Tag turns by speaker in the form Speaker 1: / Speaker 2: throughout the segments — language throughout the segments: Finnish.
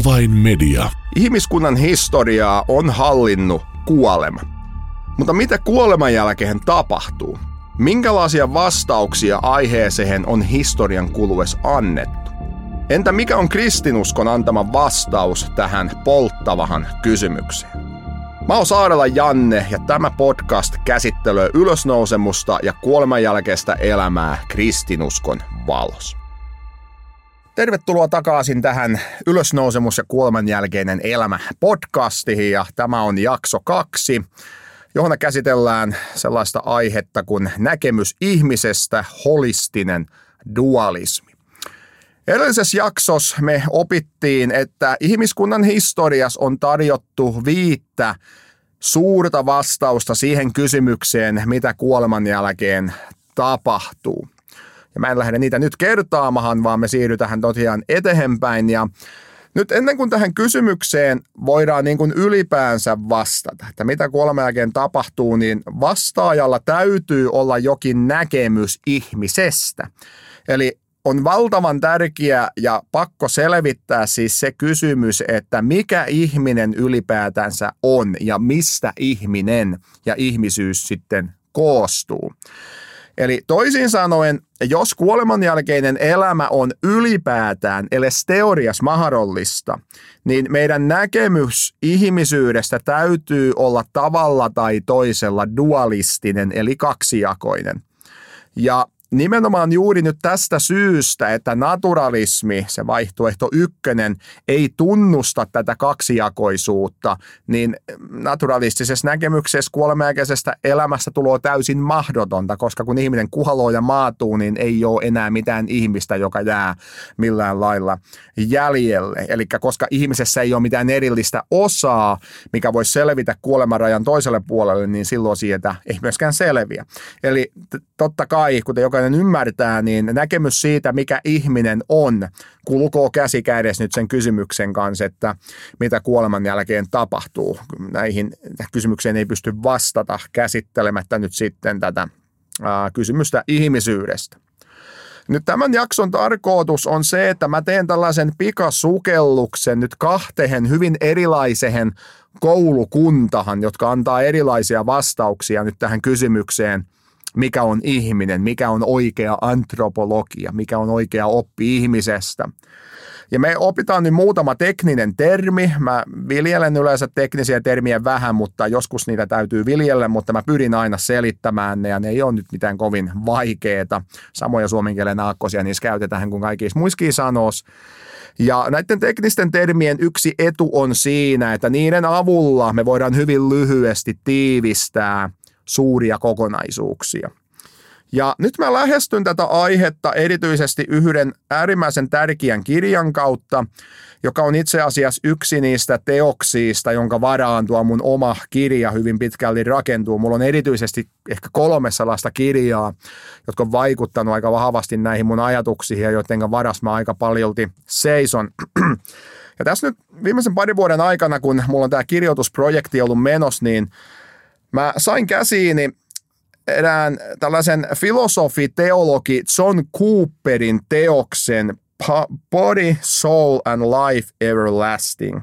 Speaker 1: Avainmedia.
Speaker 2: Ihmiskunnan historiaa on hallinnut kuolema. Mutta mitä kuoleman jälkeen tapahtuu? Minkälaisia vastauksia aiheeseen on historian kuluessa annettu? Entä mikä on kristinuskon antama vastaus tähän polttavahan kysymykseen? Mä oon Saarella Janne ja tämä podcast käsittelee ylösnousemusta ja kuoleman jälkeistä elämää kristinuskon valossa. Tervetuloa takaisin tähän Ylösnousemus ja kuoleman jälkeinen elämä podcastiin ja tämä on jakso kaksi, johon käsitellään sellaista aihetta kuin näkemys ihmisestä, holistinen dualismi. Edellisessä jaksossa me opittiin, että ihmiskunnan historiassa on tarjottu viittä suurta vastausta siihen kysymykseen, mitä kuoleman jälkeen tapahtuu. Ja mä en lähde niitä nyt kertaamahan, vaan me siirrytään tosiaan eteenpäin. Ja nyt ennen kuin tähän kysymykseen voidaan niin kuin ylipäänsä vastata, että mitä kuoleman jälkeen tapahtuu, niin vastaajalla täytyy olla jokin näkemys ihmisestä. Eli on valtavan tärkeä ja pakko selvittää siis se kysymys, että mikä ihminen ylipäätänsä on ja mistä ihminen ja ihmisyys sitten koostuu. Eli toisin sanoen, jos kuoleman jälkeinen elämä on ylipäätään edes teorias mahdollista, niin meidän näkemys ihmisyydestä täytyy olla tavalla tai toisella dualistinen, eli kaksijakoinen. Ja nimenomaan juuri nyt tästä syystä, että naturalismi, se vaihtoehto ykkönen, ei tunnusta tätä kaksijakoisuutta, niin naturalistisessa näkemyksessä kuolemäikäisestä elämästä tulee täysin mahdotonta, koska kun ihminen kuhaloo ja maatuu, niin ei ole enää mitään ihmistä, joka jää millään lailla jäljelle. Eli koska ihmisessä ei ole mitään erillistä osaa, mikä voisi selvitä kuolemanrajan toiselle puolelle, niin silloin siitä ei myöskään selviä. Eli totta kai, kuten joka jokainen ymmärtää, niin näkemys siitä, mikä ihminen on, kulkoo käsi kädessä nyt sen kysymyksen kanssa, että mitä kuoleman jälkeen tapahtuu. Näihin kysymykseen ei pysty vastata käsittelemättä nyt sitten tätä ää, kysymystä ihmisyydestä. Nyt tämän jakson tarkoitus on se, että mä teen tällaisen pikasukelluksen nyt kahteen hyvin erilaiseen koulukuntahan, jotka antaa erilaisia vastauksia nyt tähän kysymykseen – mikä on ihminen, mikä on oikea antropologia, mikä on oikea oppi ihmisestä. Ja me opitaan nyt muutama tekninen termi. Mä viljelen yleensä teknisiä termiä vähän, mutta joskus niitä täytyy viljellä, mutta mä pyrin aina selittämään ne ja ne ei ole nyt mitään kovin vaikeita. Samoja suomen kielen aakkosia niissä käytetään kuin kaikissa muissakin sanoissa. Ja näiden teknisten termien yksi etu on siinä, että niiden avulla me voidaan hyvin lyhyesti tiivistää – suuria kokonaisuuksia. Ja nyt mä lähestyn tätä aihetta erityisesti yhden äärimmäisen tärkeän kirjan kautta, joka on itse asiassa yksi niistä teoksista, jonka varaan tuo mun oma kirja hyvin pitkälti rakentuu. Mulla on erityisesti ehkä kolme sellaista kirjaa, jotka on vaikuttanut aika vahvasti näihin mun ajatuksiin ja joiden varas mä aika paljolti seison. Ja tässä nyt viimeisen parin vuoden aikana, kun mulla on tämä kirjoitusprojekti ollut menos, niin Mä sain käsiini erään tällaisen filosofi, teologi John Cooperin teoksen Body, Soul and Life Everlasting.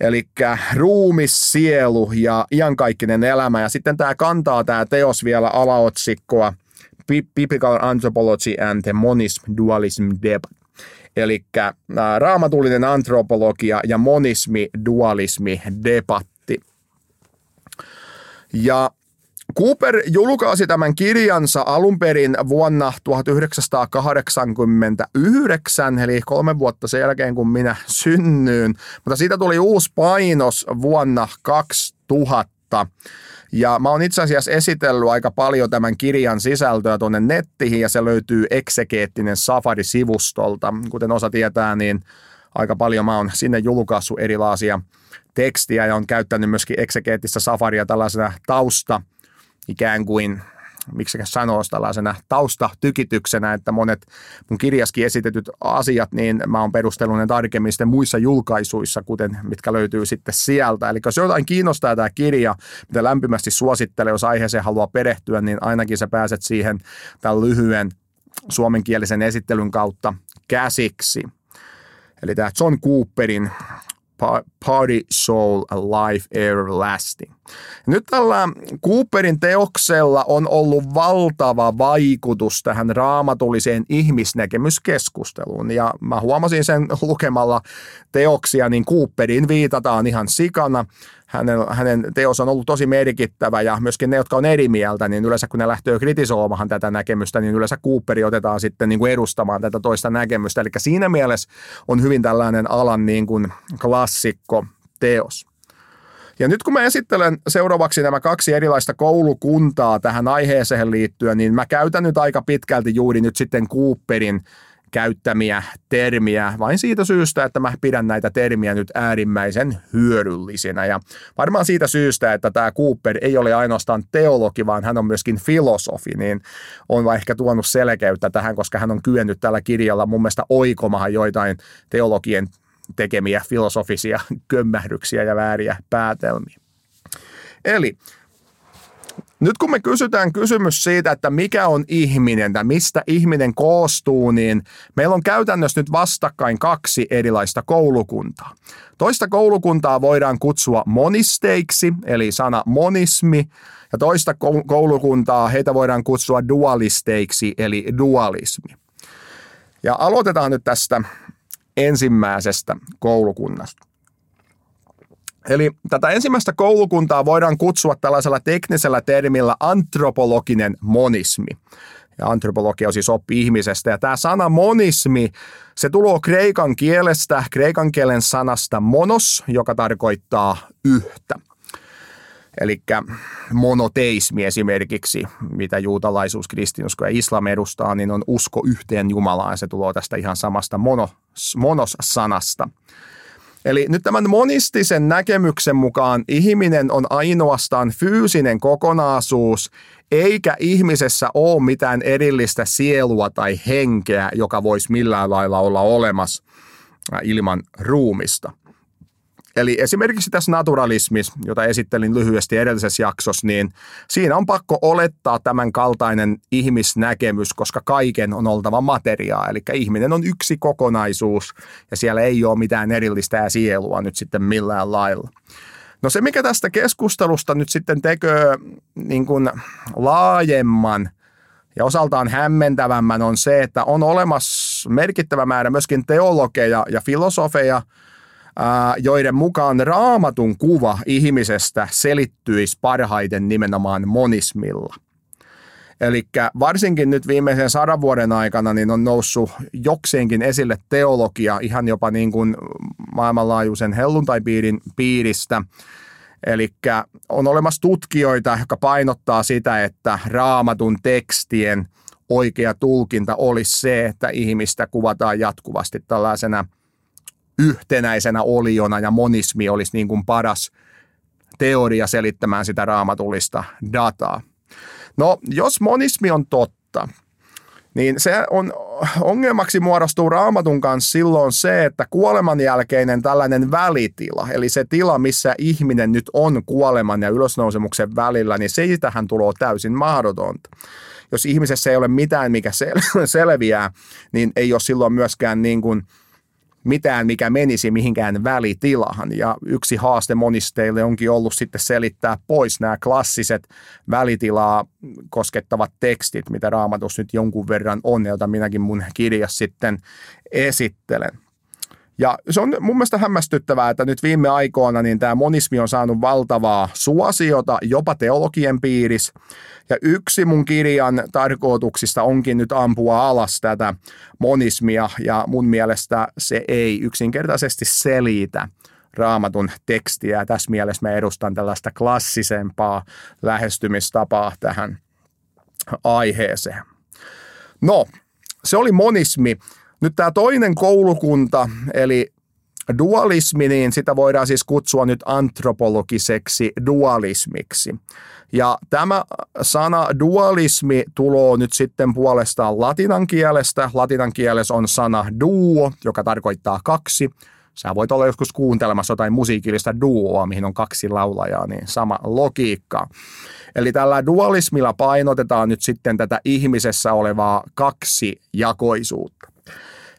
Speaker 2: Eli ruumis, sielu ja iankaikkinen elämä. Ja sitten tämä kantaa tämä teos vielä alaotsikkoa Biblical Anthropology and the Monism Dualism Debat. Eli raamatullinen antropologia ja monismi, dualismi, debatti ja Cooper julkaisi tämän kirjansa alun perin vuonna 1989, eli kolme vuotta sen jälkeen, kun minä synnyin. Mutta siitä tuli uusi painos vuonna 2000. Ja mä oon itse asiassa esitellyt aika paljon tämän kirjan sisältöä tuonne nettiin ja se löytyy Exegeettinen Safari-sivustolta. Kuten osa tietää, niin aika paljon mä oon sinne julkaissut erilaisia tekstiä ja on käyttänyt myöskin eksegeettistä safaria tällaisena tausta ikään kuin miksi sanoo tällaisena taustatykityksenä, että monet mun kirjaskin esitetyt asiat, niin mä oon perustellut ne tarkemmin sitten muissa julkaisuissa, kuten mitkä löytyy sitten sieltä. Eli jos jotain kiinnostaa tämä kirja, mitä lämpimästi suosittelen, jos aiheeseen haluaa perehtyä, niin ainakin sä pääset siihen tämän lyhyen suomenkielisen esittelyn kautta käsiksi. Eli tämä John Cooperin Party Soul Life Everlasting. Nyt tällä Cooperin teoksella on ollut valtava vaikutus tähän raamatulliseen ihmisnäkemyskeskusteluun. Ja mä huomasin sen lukemalla teoksia, niin Cooperin viitataan ihan sikana hänen, hänen teos on ollut tosi merkittävä ja myöskin ne, jotka on eri mieltä, niin yleensä kun ne lähtee kritisoimaan tätä näkemystä, niin yleensä Cooperi otetaan sitten niin kuin edustamaan tätä toista näkemystä. Eli siinä mielessä on hyvin tällainen alan niin kuin klassikko teos. Ja nyt kun mä esittelen seuraavaksi nämä kaksi erilaista koulukuntaa tähän aiheeseen liittyen, niin mä käytän nyt aika pitkälti juuri nyt sitten Cooperin käyttämiä termiä vain siitä syystä, että mä pidän näitä termiä nyt äärimmäisen hyödyllisinä. Ja varmaan siitä syystä, että tämä Cooper ei ole ainoastaan teologi, vaan hän on myöskin filosofi, niin on ehkä tuonut selkeyttä tähän, koska hän on kyennyt tällä kirjalla mun mielestä oikomahan joitain teologien tekemiä filosofisia kömmähdyksiä ja vääriä päätelmiä. Eli nyt kun me kysytään kysymys siitä, että mikä on ihminen tai mistä ihminen koostuu, niin meillä on käytännössä nyt vastakkain kaksi erilaista koulukuntaa. Toista koulukuntaa voidaan kutsua monisteiksi, eli sana monismi, ja toista koulukuntaa heitä voidaan kutsua dualisteiksi, eli dualismi. Ja aloitetaan nyt tästä ensimmäisestä koulukunnasta. Eli tätä ensimmäistä koulukuntaa voidaan kutsua tällaisella teknisellä termillä antropologinen monismi. Ja antropologia on siis oppi ihmisestä. Ja tämä sana monismi, se tulee kreikan kielestä, kreikan kielen sanasta monos, joka tarkoittaa yhtä. Eli monoteismi esimerkiksi, mitä juutalaisuus, kristinusko ja islam edustaa, niin on usko yhteen Jumalaan. Se tulee tästä ihan samasta monos, monos-sanasta. Eli nyt tämän monistisen näkemyksen mukaan ihminen on ainoastaan fyysinen kokonaisuus, eikä ihmisessä ole mitään erillistä sielua tai henkeä, joka voisi millään lailla olla olemassa ilman ruumista. Eli esimerkiksi tässä naturalismissa, jota esittelin lyhyesti edellisessä jaksossa, niin siinä on pakko olettaa tämän kaltainen ihmisnäkemys, koska kaiken on oltava materiaa. Eli ihminen on yksi kokonaisuus ja siellä ei ole mitään erillistä sielua nyt sitten millään lailla. No se, mikä tästä keskustelusta nyt sitten tekee niin kuin laajemman ja osaltaan hämmentävämmän on se, että on olemassa merkittävä määrä myöskin teologeja ja filosofeja – joiden mukaan raamatun kuva ihmisestä selittyisi parhaiten nimenomaan monismilla. Eli varsinkin nyt viimeisen sadan vuoden aikana niin on noussut jokseenkin esille teologia ihan jopa niin kuin maailmanlaajuisen helluntaipiirin piiristä. Eli on olemassa tutkijoita, jotka painottaa sitä, että raamatun tekstien oikea tulkinta olisi se, että ihmistä kuvataan jatkuvasti tällaisena – yhtenäisenä oliona ja monismi olisi niin kuin paras teoria selittämään sitä raamatullista dataa. No, jos monismi on totta, niin se on ongelmaksi muodostuu raamatun kanssa silloin se, että kuoleman jälkeinen tällainen välitila, eli se tila, missä ihminen nyt on kuoleman ja ylösnousemuksen välillä, niin siitähän tulee täysin mahdotonta. Jos ihmisessä ei ole mitään, mikä sel- selviää, niin ei ole silloin myöskään niin kuin – mitään, mikä menisi mihinkään välitilahan. Ja yksi haaste monisteille onkin ollut sitten selittää pois nämä klassiset välitilaa koskettavat tekstit, mitä raamatus nyt jonkun verran on, jota minäkin mun kirjassa sitten esittelen. Ja se on mun mielestä hämmästyttävää, että nyt viime aikoina niin tämä monismi on saanut valtavaa suosiota jopa teologien piirissä. Ja yksi mun kirjan tarkoituksista onkin nyt ampua alas tätä monismia ja mun mielestä se ei yksinkertaisesti selitä raamatun tekstiä. Tässä mielessä mä edustan tällaista klassisempaa lähestymistapaa tähän aiheeseen. No, se oli monismi. Nyt tämä toinen koulukunta, eli dualismi, niin sitä voidaan siis kutsua nyt antropologiseksi dualismiksi. Ja tämä sana dualismi tulo nyt sitten puolestaan latinan kielestä. Latinan kielessä on sana duo, joka tarkoittaa kaksi. Sä voit olla joskus kuuntelemassa jotain musiikillista duoa, mihin on kaksi laulajaa, niin sama logiikka. Eli tällä dualismilla painotetaan nyt sitten tätä ihmisessä olevaa kaksijakoisuutta.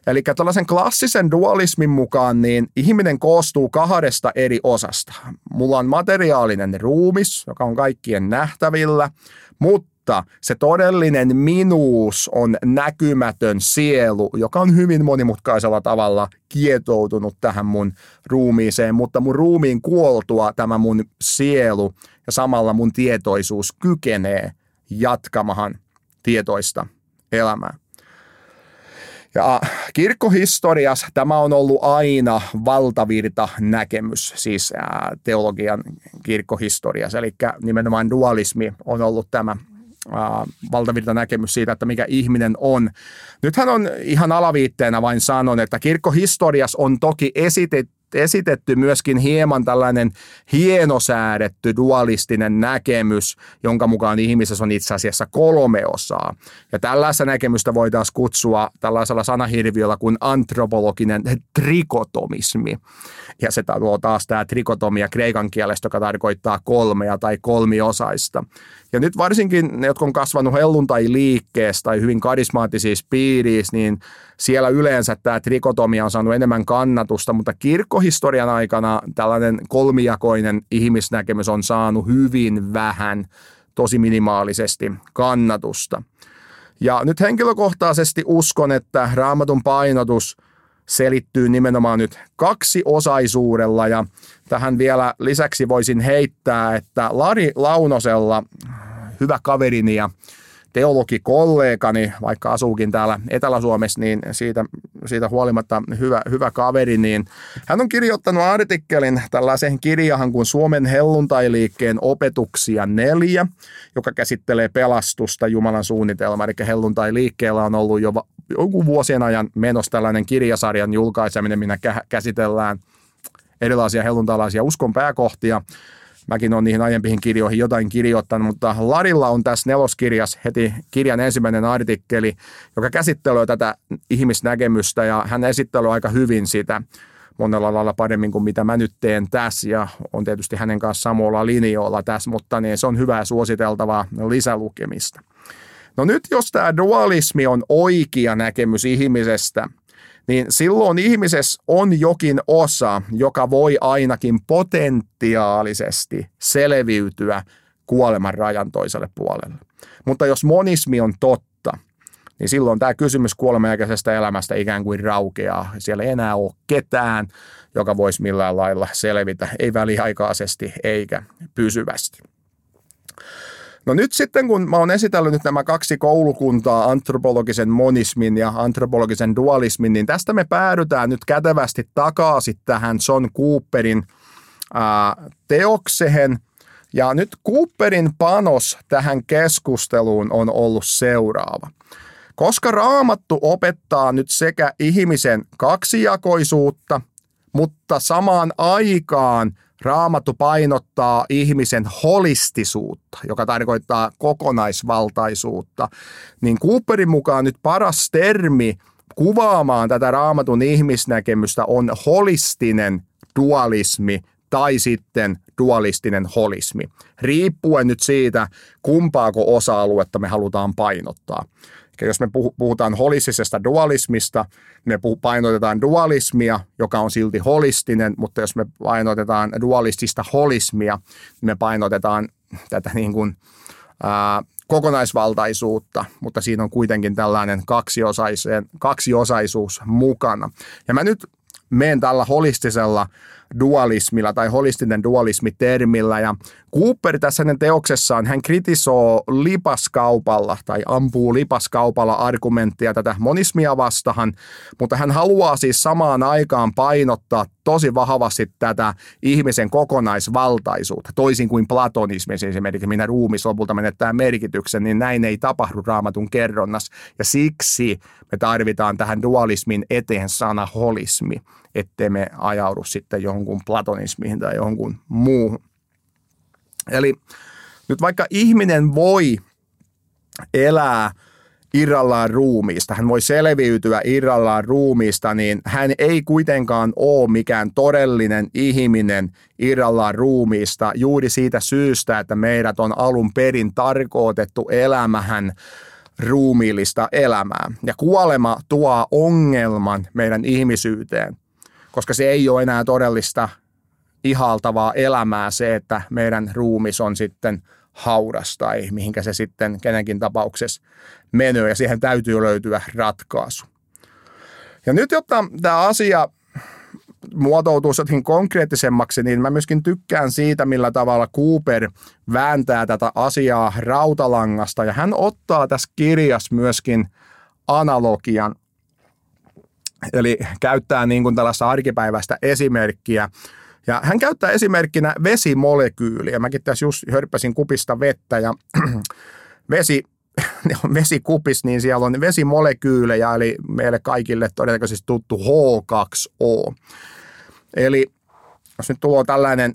Speaker 2: Eli tällaisen klassisen dualismin mukaan niin ihminen koostuu kahdesta eri osasta. Mulla on materiaalinen ruumis, joka on kaikkien nähtävillä, mutta se todellinen minuus on näkymätön sielu, joka on hyvin monimutkaisella tavalla kietoutunut tähän mun ruumiiseen, mutta mun ruumiin kuoltua tämä mun sielu ja samalla mun tietoisuus kykenee jatkamahan tietoista elämää. Ja kirkkohistoriassa tämä on ollut aina valtavirta näkemys, siis teologian kirkkohistoriassa, eli nimenomaan dualismi on ollut tämä valtavirta näkemys siitä, että mikä ihminen on. Nythän on ihan alaviitteenä vain sanon, että kirkkohistoriassa on toki esitetty esitetty myöskin hieman tällainen hienosäädetty dualistinen näkemys, jonka mukaan ihmisessä on itse asiassa kolme osaa. Ja tällaista näkemystä voitaisiin kutsua tällaisella sanahirviöllä kuin antropologinen trikotomismi. Ja se tuo taas tämä trikotomia kreikan kielestä, joka tarkoittaa kolmea tai kolmiosaista. Ja nyt varsinkin ne, jotka on kasvanut helluntai-liikkeessä tai hyvin karismaattisissa piirissä, niin siellä yleensä tämä trikotomia on saanut enemmän kannatusta, mutta kirkkohistorian aikana tällainen kolmijakoinen ihmisnäkemys on saanut hyvin vähän, tosi minimaalisesti kannatusta. Ja nyt henkilökohtaisesti uskon, että raamatun painotus selittyy nimenomaan nyt kaksiosaisuudella ja tähän vielä lisäksi voisin heittää, että Lari Launosella, hyvä kaverini ja teologikollegani, vaikka asuukin täällä Etelä-Suomessa, niin siitä, siitä huolimatta hyvä, hyvä kaveri, niin hän on kirjoittanut artikkelin tällaiseen kirjahan kuin Suomen helluntailiikkeen opetuksia neljä, joka käsittelee pelastusta Jumalan suunnitelma. Eli helluntailiikkeellä on ollut jo joku vuosien ajan menossa tällainen kirjasarjan julkaiseminen, minä käsitellään erilaisia helluntalaisia uskon pääkohtia. Mäkin olen niihin aiempiin kirjoihin jotain kirjoittanut, mutta Larilla on tässä neloskirjas heti kirjan ensimmäinen artikkeli, joka käsittelee tätä ihmisnäkemystä ja hän esittelee aika hyvin sitä monella lailla paremmin kuin mitä mä nyt teen tässä ja on tietysti hänen kanssa samalla linjoilla tässä, mutta niin se on hyvää suositeltavaa lisälukemista. No nyt jos tämä dualismi on oikea näkemys ihmisestä – niin silloin ihmisessä on jokin osa, joka voi ainakin potentiaalisesti selviytyä kuoleman rajan toiselle puolelle. Mutta jos monismi on totta, niin silloin tämä kysymys kuolemanjälkeisestä elämästä ikään kuin raukeaa. Siellä ei enää ole ketään, joka voisi millään lailla selvitä, ei väliaikaisesti eikä pysyvästi. No nyt sitten, kun mä oon esitellyt nyt nämä kaksi koulukuntaa, antropologisen monismin ja antropologisen dualismin, niin tästä me päädytään nyt kätevästi takaisin tähän John Cooperin ää, teokseen. Ja nyt Cooperin panos tähän keskusteluun on ollut seuraava. Koska raamattu opettaa nyt sekä ihmisen kaksijakoisuutta, mutta samaan aikaan – Raamattu painottaa ihmisen holistisuutta, joka tarkoittaa kokonaisvaltaisuutta. Niin Cooperin mukaan nyt paras termi kuvaamaan tätä raamatun ihmisnäkemystä on holistinen dualismi tai sitten dualistinen holismi, riippuen nyt siitä, kumpaako osa-aluetta me halutaan painottaa. Jos me puhutaan holistisesta dualismista, me painotetaan dualismia, joka on silti holistinen, mutta jos me painotetaan dualistista holismia, me painotetaan tätä niin kuin, ää, kokonaisvaltaisuutta, mutta siinä on kuitenkin tällainen kaksiosaisuus mukana. Ja mä nyt menen tällä holistisella dualismilla tai holistinen dualismi-termillä. Ja Cooper tässä hänen teoksessaan, hän kritisoi lipaskaupalla tai ampuu lipaskaupalla argumenttia tätä monismia vastahan, mutta hän haluaa siis samaan aikaan painottaa tosi vahvasti tätä ihmisen kokonaisvaltaisuutta, toisin kuin platonismi esimerkiksi, minä ruumis lopulta menettää merkityksen, niin näin ei tapahdu raamatun kerronnassa. Ja siksi me tarvitaan tähän dualismin eteen sana holismi, ettei me ajaudu sitten jonkun platonismiin tai jonkun muuhun. Eli nyt vaikka ihminen voi elää irrallaan ruumiista, hän voi selviytyä irrallaan ruumiista, niin hän ei kuitenkaan ole mikään todellinen ihminen irrallaan ruumiista juuri siitä syystä, että meidät on alun perin tarkoitettu elämähän ruumiillista elämää. Ja kuolema tuo ongelman meidän ihmisyyteen, koska se ei ole enää todellista ihaltavaa elämää se, että meidän ruumis on sitten haudas tai mihinkä se sitten kenenkin tapauksessa menee ja siihen täytyy löytyä ratkaisu. Ja nyt, jotta tämä asia muotoutuu jotenkin konkreettisemmaksi, niin mä myöskin tykkään siitä, millä tavalla Cooper vääntää tätä asiaa rautalangasta. Ja hän ottaa tässä kirjassa myöskin analogian, eli käyttää niin kuin tällaista arkipäiväistä esimerkkiä. Ja hän käyttää esimerkkinä vesimolekyyliä. Mäkin tässä just hörppäsin kupista vettä ja vesi vesikupis, niin siellä on vesimolekyylejä, eli meille kaikille todennäköisesti tuttu H2O. Eli jos nyt tulee tällainen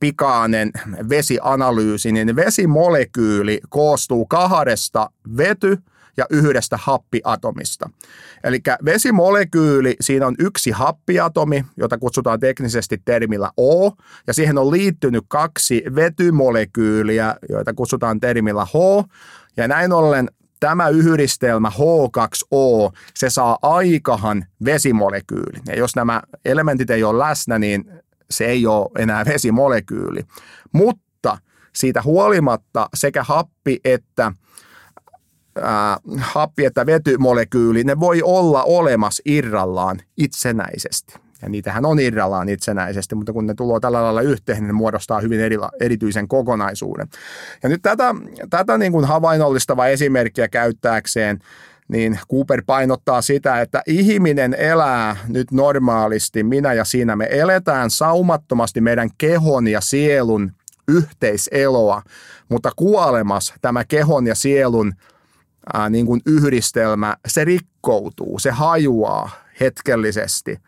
Speaker 2: pikainen vesianalyysi, niin vesimolekyyli koostuu kahdesta vety- ja yhdestä happiatomista. Eli vesimolekyyli, siinä on yksi happiatomi, jota kutsutaan teknisesti termillä O, ja siihen on liittynyt kaksi vetymolekyyliä, joita kutsutaan termillä H, ja näin ollen tämä yhdistelmä H2O, se saa aikahan vesimolekyyli. Ja jos nämä elementit ei ole läsnä, niin se ei ole enää vesimolekyyli. Mutta siitä huolimatta sekä happi että ää, happi että vetymolekyyli, ne voi olla olemassa irrallaan itsenäisesti. Ja niitähän on irrallaan itsenäisesti, mutta kun ne tulee tällä lailla yhteen, niin ne muodostaa hyvin eri, erityisen kokonaisuuden. Ja nyt tätä, tätä niin kuin havainnollistava esimerkkiä käyttääkseen, niin Cooper painottaa sitä, että ihminen elää nyt normaalisti, minä ja sinä, me eletään saumattomasti meidän kehon ja sielun yhteiseloa, mutta kuolemas tämä kehon ja sielun ää, niin kuin yhdistelmä, se rikkoutuu, se hajuaa hetkellisesti –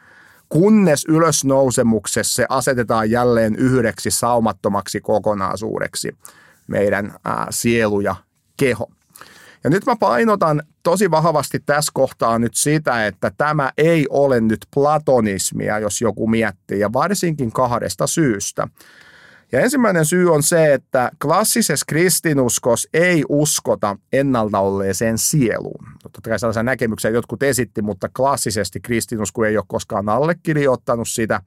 Speaker 2: kunnes ylösnousemuksessa se asetetaan jälleen yhdeksi saumattomaksi kokonaisuudeksi meidän ää, sielu ja keho. Ja nyt mä painotan tosi vahvasti tässä kohtaa nyt sitä, että tämä ei ole nyt platonismia, jos joku miettii, ja varsinkin kahdesta syystä. Ja ensimmäinen syy on se, että klassisessa kristinuskos ei uskota ennalta olleeseen sieluun. Totta kai sellaisen näkemyksen jotkut esitti, mutta klassisesti kristinusko ei ole koskaan allekirjoittanut sitä.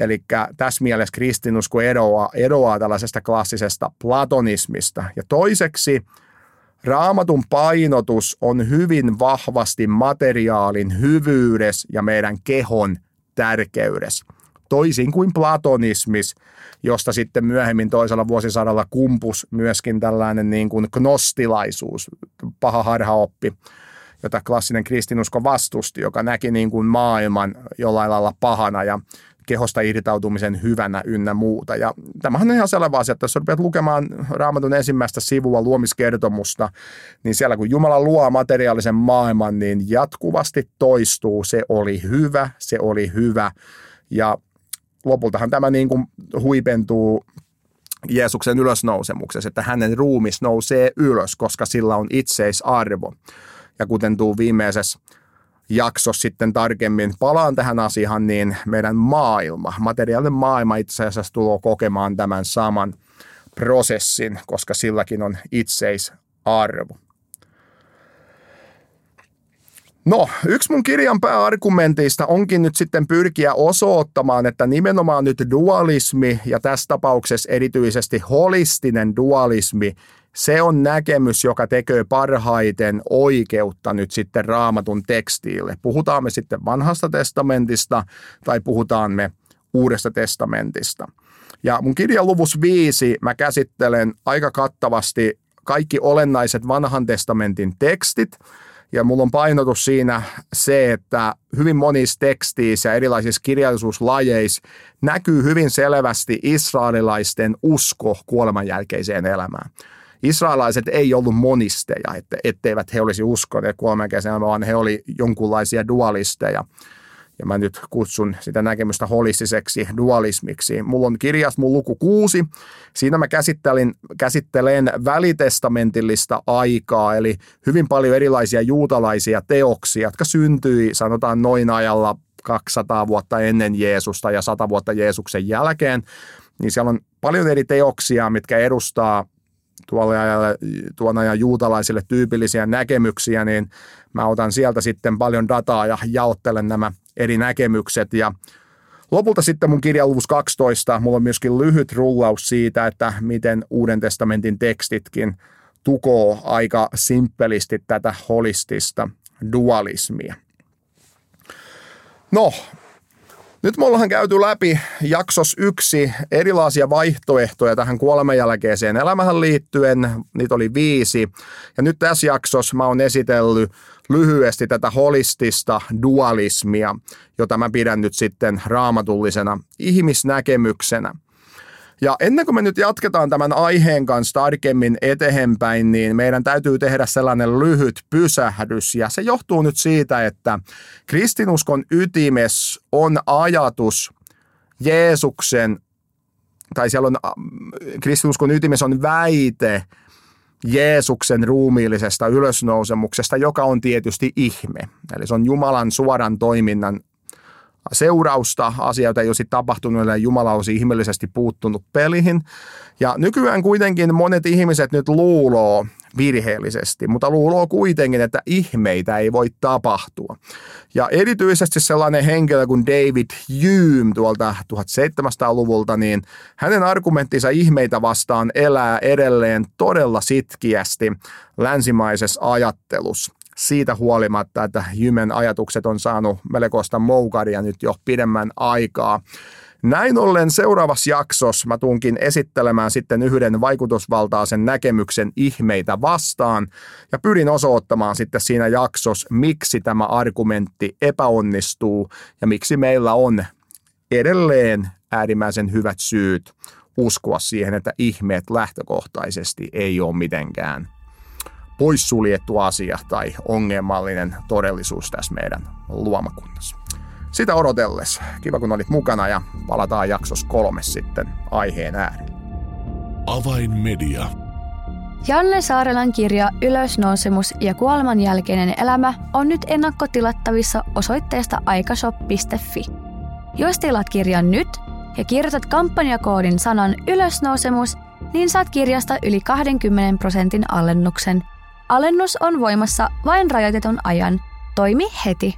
Speaker 2: Eli tässä mielessä kristinusko eroaa, eroaa tällaisesta klassisesta platonismista. Ja toiseksi raamatun painotus on hyvin vahvasti materiaalin hyvyydessä ja meidän kehon tärkeydessä toisin kuin platonismis, josta sitten myöhemmin toisella vuosisadalla kumpus myöskin tällainen niin kuin gnostilaisuus, paha harhaoppi, jota klassinen kristinusko vastusti, joka näki niin kuin maailman jollain lailla pahana ja kehosta irtautumisen hyvänä ynnä muuta. Ja tämähän on ihan selvä asia, että jos rupeat lukemaan raamatun ensimmäistä sivua luomiskertomusta, niin siellä kun Jumala luo materiaalisen maailman, niin jatkuvasti toistuu, se oli hyvä, se oli hyvä. Ja lopultahan tämä niin kuin huipentuu Jeesuksen ylösnousemuksessa, että hänen ruumis nousee ylös, koska sillä on itseisarvo. Ja kuten tuu viimeisessä jaksossa sitten tarkemmin palaan tähän asiaan, niin meidän maailma, materiaalinen maailma itse asiassa tulee kokemaan tämän saman prosessin, koska silläkin on itseisarvo. No, yksi mun kirjan pääargumenteista onkin nyt sitten pyrkiä osoittamaan, että nimenomaan nyt dualismi ja tässä tapauksessa erityisesti holistinen dualismi, se on näkemys, joka tekee parhaiten oikeutta nyt sitten raamatun tekstiille. Puhutaan me sitten vanhasta testamentista tai puhutaan me uudesta testamentista. Ja mun kirjan luvus 5 mä käsittelen aika kattavasti kaikki olennaiset vanhan testamentin tekstit – ja mulla on painotus siinä se, että hyvin monissa teksteissä ja erilaisissa kirjallisuuslajeissa näkyy hyvin selvästi israelilaisten usko kuoleman jälkeiseen elämään. Israelaiset ei ollut monisteja, etteivät he olisi uskoneet kuoleman jälkeiseen elämään, vaan he olivat jonkunlaisia dualisteja ja mä nyt kutsun sitä näkemystä holistiseksi dualismiksi. Mulla on kirjas mun luku kuusi. Siinä mä käsittelen, käsittelen välitestamentillista aikaa, eli hyvin paljon erilaisia juutalaisia teoksia, jotka syntyi sanotaan noin ajalla 200 vuotta ennen Jeesusta ja 100 vuotta Jeesuksen jälkeen. Niin siellä on paljon eri teoksia, mitkä edustaa tuolle ajalle, tuon ajan juutalaisille tyypillisiä näkemyksiä, niin mä otan sieltä sitten paljon dataa ja jaottelen nämä eri näkemykset ja Lopulta sitten mun kirja luvus 12, mulla on myöskin lyhyt rullaus siitä, että miten Uuden testamentin tekstitkin tukoo aika simppelisti tätä holistista dualismia. No, nyt me ollaan käyty läpi jaksos yksi erilaisia vaihtoehtoja tähän kuoleman jälkeiseen elämähän liittyen. Niitä oli viisi. Ja nyt tässä jaksossa mä oon esitellyt lyhyesti tätä holistista dualismia, jota mä pidän nyt sitten raamatullisena ihmisnäkemyksenä. Ja ennen kuin me nyt jatketaan tämän aiheen kanssa tarkemmin eteenpäin, niin meidän täytyy tehdä sellainen lyhyt pysähdys. Ja se johtuu nyt siitä, että kristinuskon ytimes on ajatus Jeesuksen, tai siellä on, kristinuskon ytimes on väite Jeesuksen ruumiillisesta ylösnousemuksesta, joka on tietysti ihme. Eli se on Jumalan suoran toiminnan seurausta. Asioita ei olisi tapahtunut, ja Jumala olisi ihmeellisesti puuttunut peliin. Ja nykyään kuitenkin monet ihmiset nyt luuloo virheellisesti, mutta luuloo kuitenkin, että ihmeitä ei voi tapahtua. Ja erityisesti sellainen henkilö kuin David Hume tuolta 1700-luvulta, niin hänen argumenttinsa ihmeitä vastaan elää edelleen todella sitkiästi länsimaisessa ajattelussa siitä huolimatta, että Jymen ajatukset on saanut melkoista moukaria nyt jo pidemmän aikaa. Näin ollen seuraavassa jaksossa mä tunkin esittelemään sitten yhden vaikutusvaltaisen näkemyksen ihmeitä vastaan ja pyrin osoittamaan sitten siinä jaksossa, miksi tämä argumentti epäonnistuu ja miksi meillä on edelleen äärimmäisen hyvät syyt uskoa siihen, että ihmeet lähtökohtaisesti ei ole mitenkään poissuljettu asia tai ongelmallinen todellisuus tässä meidän luomakunnassa. Sitä odotellessa. Kiva kun olit mukana ja palataan jaksos kolme sitten aiheen ääreen.
Speaker 1: Avainmedia.
Speaker 3: Janne Saarelan kirja Ylösnousemus ja kuoleman jälkeinen elämä on nyt ennakkotilattavissa osoitteesta aikashop.fi. Jos tilaat kirjan nyt ja kirjoitat kampanjakoodin sanan ylösnousemus, niin saat kirjasta yli 20 prosentin alennuksen – Alennus on voimassa vain rajoitetun ajan. Toimi heti.